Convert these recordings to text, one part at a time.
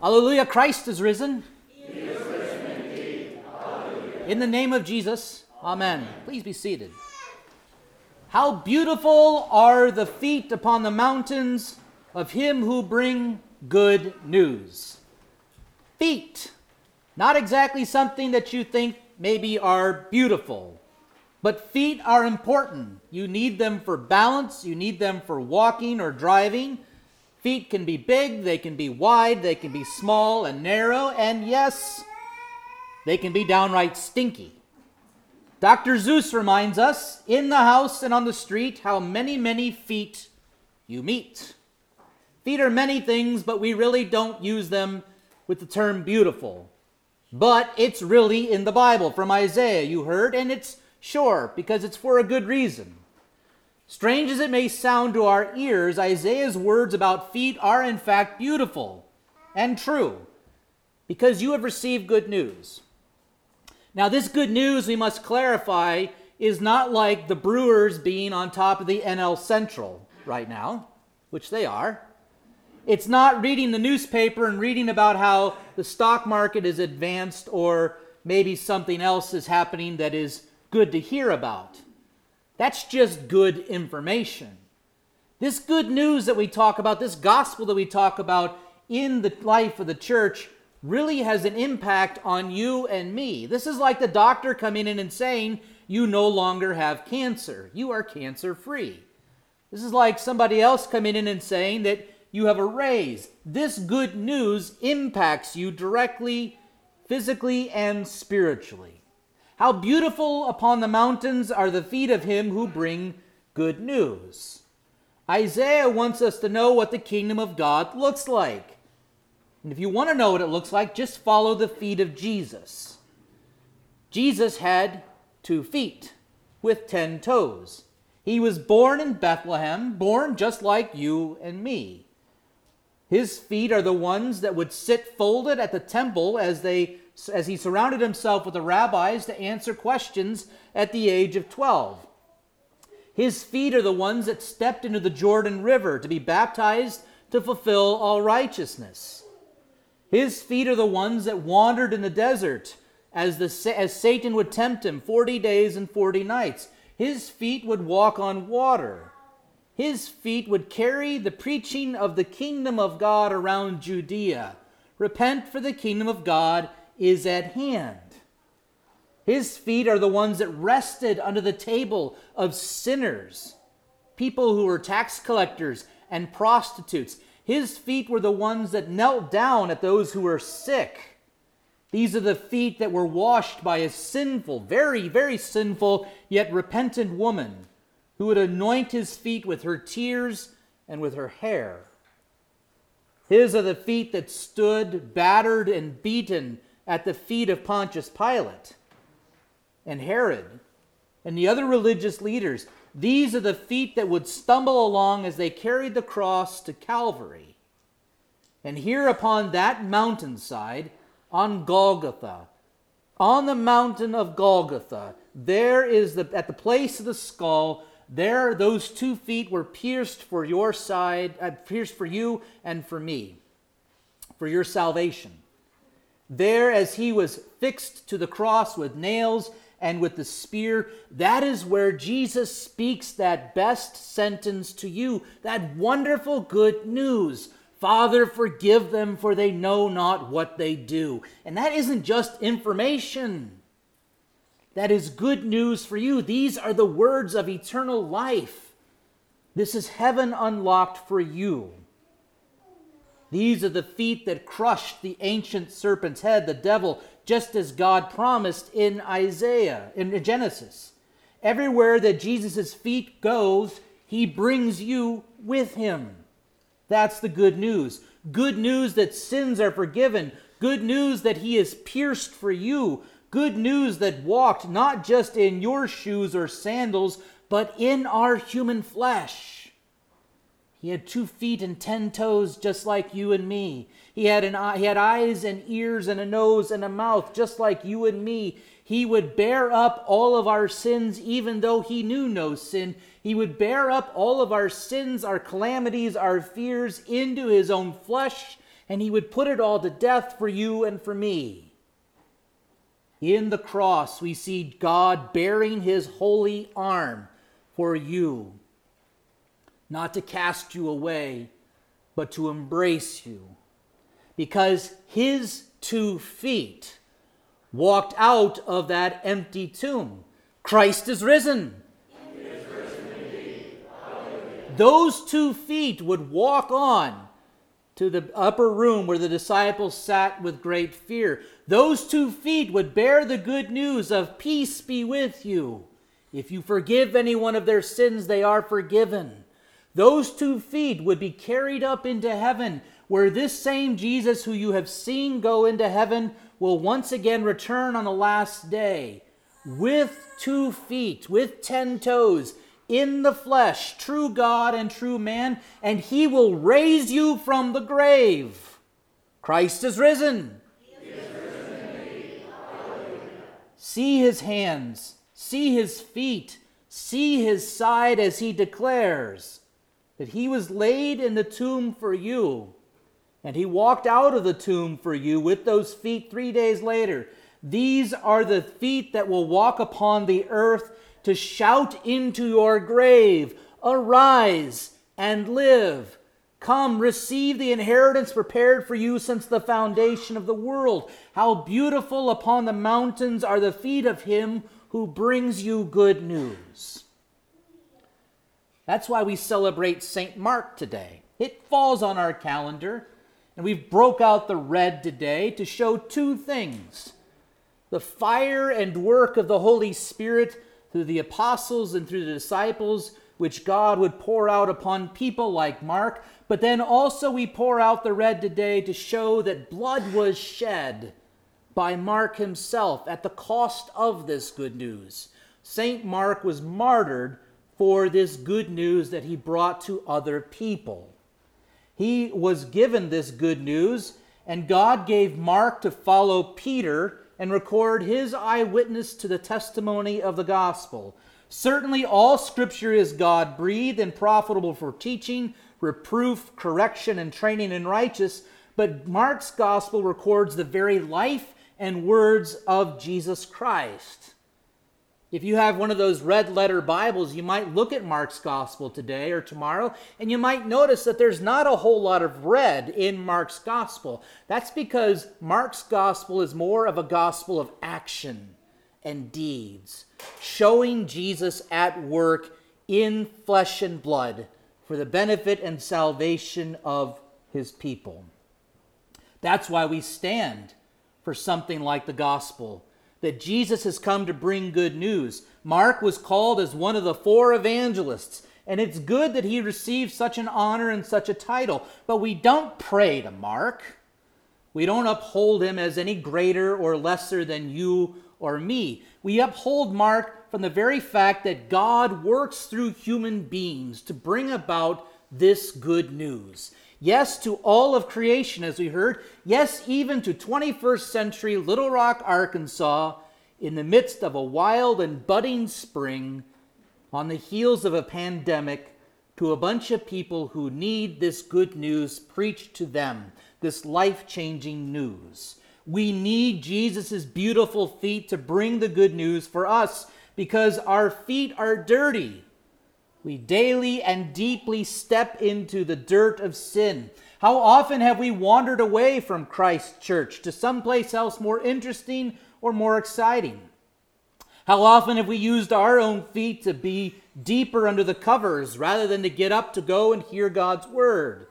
Hallelujah, Christ is risen. Is risen In the name of Jesus, amen. Please be seated. How beautiful are the feet upon the mountains of him who bring good news. Feet, not exactly something that you think maybe are beautiful, but feet are important. You need them for balance, you need them for walking or driving. Feet can be big, they can be wide, they can be small and narrow, and yes, they can be downright stinky. Dr. Seuss reminds us in the house and on the street how many, many feet you meet. Feet are many things, but we really don't use them with the term beautiful. But it's really in the Bible from Isaiah, you heard, and it's sure because it's for a good reason. Strange as it may sound to our ears, Isaiah's words about feet are in fact beautiful and true because you have received good news. Now, this good news, we must clarify, is not like the Brewers being on top of the NL Central right now, which they are. It's not reading the newspaper and reading about how the stock market is advanced or maybe something else is happening that is good to hear about. That's just good information. This good news that we talk about, this gospel that we talk about in the life of the church, really has an impact on you and me. This is like the doctor coming in and saying, You no longer have cancer. You are cancer free. This is like somebody else coming in and saying that you have a raise. This good news impacts you directly, physically, and spiritually. How beautiful upon the mountains are the feet of him who bring good news. Isaiah wants us to know what the kingdom of God looks like. And if you want to know what it looks like, just follow the feet of Jesus. Jesus had two feet with ten toes. He was born in Bethlehem, born just like you and me. His feet are the ones that would sit folded at the temple as they as he surrounded himself with the rabbis to answer questions at the age of 12. His feet are the ones that stepped into the Jordan River to be baptized to fulfill all righteousness. His feet are the ones that wandered in the desert as, the, as Satan would tempt him 40 days and 40 nights. His feet would walk on water. His feet would carry the preaching of the kingdom of God around Judea. Repent, for the kingdom of God is at hand. His feet are the ones that rested under the table of sinners, people who were tax collectors and prostitutes. His feet were the ones that knelt down at those who were sick. These are the feet that were washed by a sinful, very, very sinful, yet repentant woman who would anoint his feet with her tears and with her hair. His are the feet that stood battered and beaten at the feet of Pontius Pilate and Herod and the other religious leaders. These are the feet that would stumble along as they carried the cross to Calvary. And here upon that mountainside, on Golgotha, on the mountain of Golgotha, there is the at the place of the skull, there those two feet were pierced for your side, uh, pierced for you and for me, for your salvation. There, as he was fixed to the cross with nails and with the spear, that is where Jesus speaks that best sentence to you, that wonderful good news. Father, forgive them, for they know not what they do. And that isn't just information. That is good news for you. These are the words of eternal life. This is heaven unlocked for you. These are the feet that crushed the ancient serpent's head, the devil, just as God promised in Isaiah, in Genesis. Everywhere that Jesus' feet goes, he brings you with him. That's the good news. Good news that sins are forgiven. Good news that he is pierced for you. Good news that walked not just in your shoes or sandals, but in our human flesh. He had two feet and ten toes, just like you and me. He had, an he had eyes and ears and a nose and a mouth, just like you and me. He would bear up all of our sins, even though he knew no sin. He would bear up all of our sins, our calamities, our fears into his own flesh, and he would put it all to death for you and for me. In the cross, we see God bearing his holy arm for you, not to cast you away, but to embrace you, because his two feet walked out of that empty tomb. Christ is risen. Is risen Those two feet would walk on to the upper room where the disciples sat with great fear. Those two feet would bear the good news of peace be with you. If you forgive anyone of their sins, they are forgiven. Those two feet would be carried up into heaven, where this same Jesus who you have seen go into heaven will once again return on the last day with two feet, with ten toes, in the flesh, true God and true man, and he will raise you from the grave. Christ is risen. Is risen see his hands, see his feet, see his side as he declares that he was laid in the tomb for you. And he walked out of the tomb for you with those feet three days later. These are the feet that will walk upon the earth to shout into your grave, Arise and live. Come, receive the inheritance prepared for you since the foundation of the world. How beautiful upon the mountains are the feet of him who brings you good news. That's why we celebrate St. Mark today. It falls on our calendar, and we've broke out the red today to show two things. The fire and work of the Holy Spirit through the apostles and through the disciples, which God would pour out upon people like Mark. But then also we pour out the red today to show that blood was shed by Mark himself at the cost of this good news. St. Mark was martyred for this good news that he brought to other people. He was given this good news, and God gave Mark to follow Peter and record his eyewitness to the testimony of the gospel. Certainly, all scripture is God breathed and profitable for teaching, reproof, correction, and training in righteousness. But Mark's gospel records the very life and words of Jesus Christ. If you have one of those red letter Bibles, you might look at Mark's gospel today or tomorrow, and you might notice that there's not a whole lot of red in Mark's gospel. That's because Mark's gospel is more of a gospel of action and deeds, showing Jesus at work in flesh and blood for the benefit and salvation of his people. That's why we stand for something like the gospel that Jesus has come to bring good news. Mark was called as one of the four evangelists, and it's good that he received such an honor and such a title. But we don't pray to Mark. We don't uphold him as any greater or lesser than you or me. We uphold Mark from the very fact that God works through human beings to bring about this good news. Yes, to all of creation, as we heard. Yes, even to 21st century Little Rock, Arkansas, in the midst of a wild and budding spring, on the heels of a pandemic, to a bunch of people who need this good news preached to them, this life changing news. We need Jesus' beautiful feet to bring the good news for us because our feet are dirty. We daily and deeply step into the dirt of sin. How often have we wandered away from Christ's church to someplace else more interesting or more exciting? How often have we used our own feet to be deeper under the covers rather than to get up to go and hear God's word?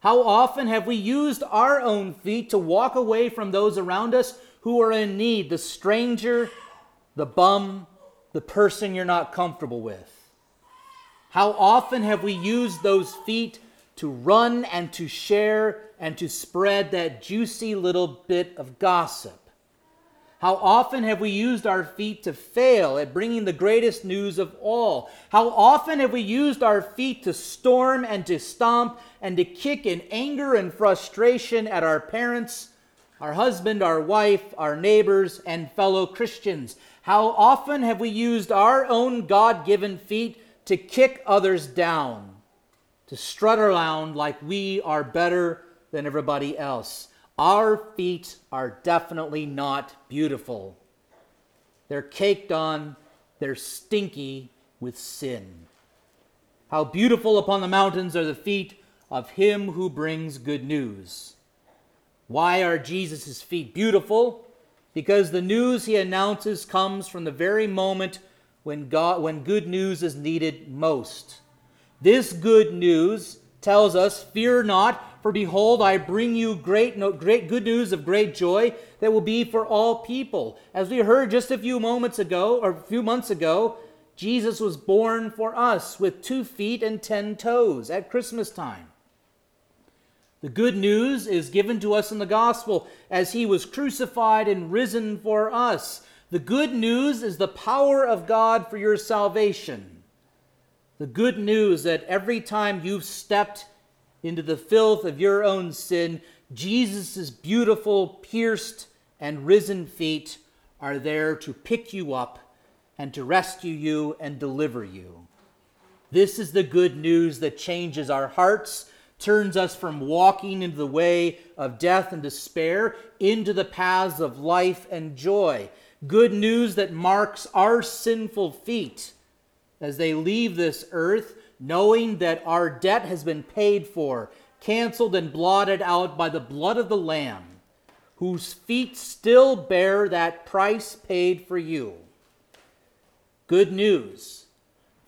How often have we used our own feet to walk away from those around us who are in need, the stranger, the bum, the person you're not comfortable with? How often have we used those feet to run and to share and to spread that juicy little bit of gossip? How often have we used our feet to fail at bringing the greatest news of all? How often have we used our feet to storm and to stomp and to kick in anger and frustration at our parents, our husband, our wife, our neighbors, and fellow Christians? How often have we used our own God given feet to kick others down, to strut around like we are better than everybody else. Our feet are definitely not beautiful. They're caked on, they're stinky with sin. How beautiful upon the mountains are the feet of him who brings good news. Why are Jesus' feet beautiful? Because the news he announces comes from the very moment when, God, when good news is needed most. This good news tells us, Fear not, for behold, I bring you great, no, great good news of great joy that will be for all people. As we heard just a few moments ago, or a few months ago, Jesus was born for us with two feet and ten toes at Christmas time. The good news is given to us in the gospel as he was crucified and risen for us. The good news is the power of God for your salvation. The good news that every time you've stepped into the filth of your own sin, Jesus' beautiful, pierced, and risen feet are there to pick you up and to rescue you and deliver you. This is the good news that changes our hearts, turns us from walking into the way of death and despair into the paths of life and joy. Good news that marks our sinful feet as they leave this earth, knowing that our debt has been paid for, canceled, and blotted out by the blood of the Lamb, whose feet still bear that price paid for you. Good news,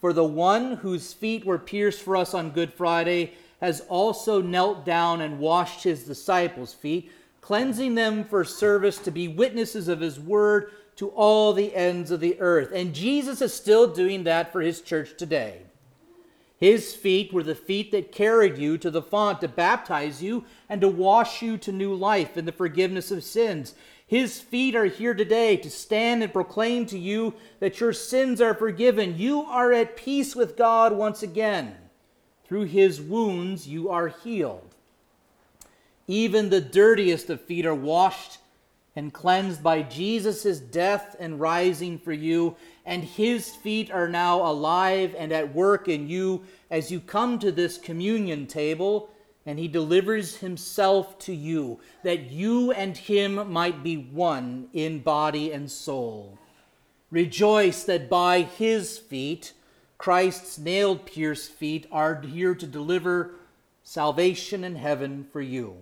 for the one whose feet were pierced for us on Good Friday has also knelt down and washed his disciples' feet, cleansing them for service to be witnesses of his word to all the ends of the earth. And Jesus is still doing that for his church today. His feet were the feet that carried you to the font to baptize you and to wash you to new life in the forgiveness of sins. His feet are here today to stand and proclaim to you that your sins are forgiven. You are at peace with God once again. Through his wounds, you are healed. Even the dirtiest of feet are washed and cleansed by Jesus' death and rising for you, and his feet are now alive and at work in you as you come to this communion table and he delivers himself to you, that you and him might be one in body and soul. Rejoice that by his feet, Christ's nailed pierced feet, are here to deliver salvation in heaven for you.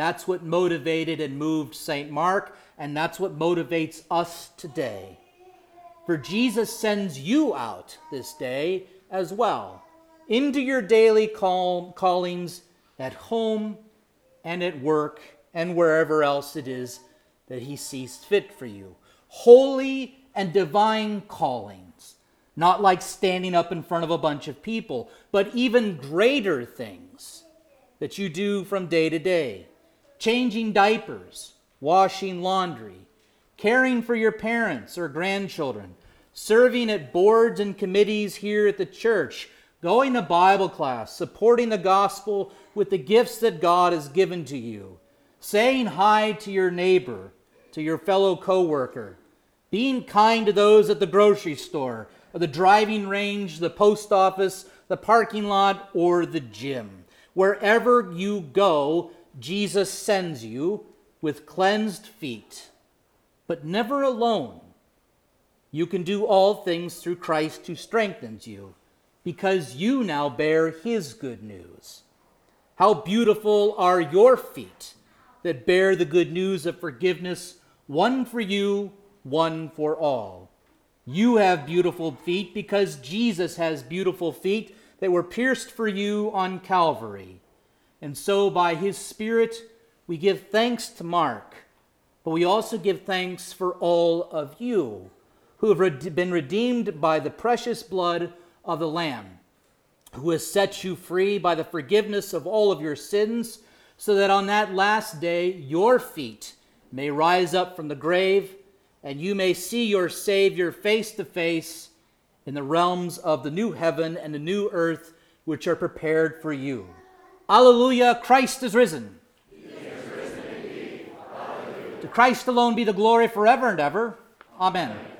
That's what motivated and moved St. Mark, and that's what motivates us today. For Jesus sends you out this day as well into your daily call, callings at home and at work and wherever else it is that He sees fit for you. Holy and divine callings, not like standing up in front of a bunch of people, but even greater things that you do from day to day changing diapers, washing laundry, caring for your parents or grandchildren, serving at boards and committees here at the church going to Bible class, supporting the gospel with the gifts that God has given to you, saying hi to your neighbor, to your fellow coworker, being kind to those at the grocery store, or the driving range, the post office, the parking lot, or the gym. Wherever you go, Jesus sends you with cleansed feet, but never alone. You can do all things through Christ who strengthens you because you now bear his good news. How beautiful are your feet that bear the good news of forgiveness, one for you, one for all. You have beautiful feet because Jesus has beautiful feet that were pierced for you on Calvary. And so, by his Spirit, we give thanks to Mark, but we also give thanks for all of you who have been redeemed by the precious blood of the Lamb, who has set you free by the forgiveness of all of your sins, so that on that last day your feet may rise up from the grave and you may see your Savior face to face in the realms of the new heaven and the new earth which are prepared for you. Alleluia, Christ is risen. Is risen to Christ alone be the glory forever and ever. Amen.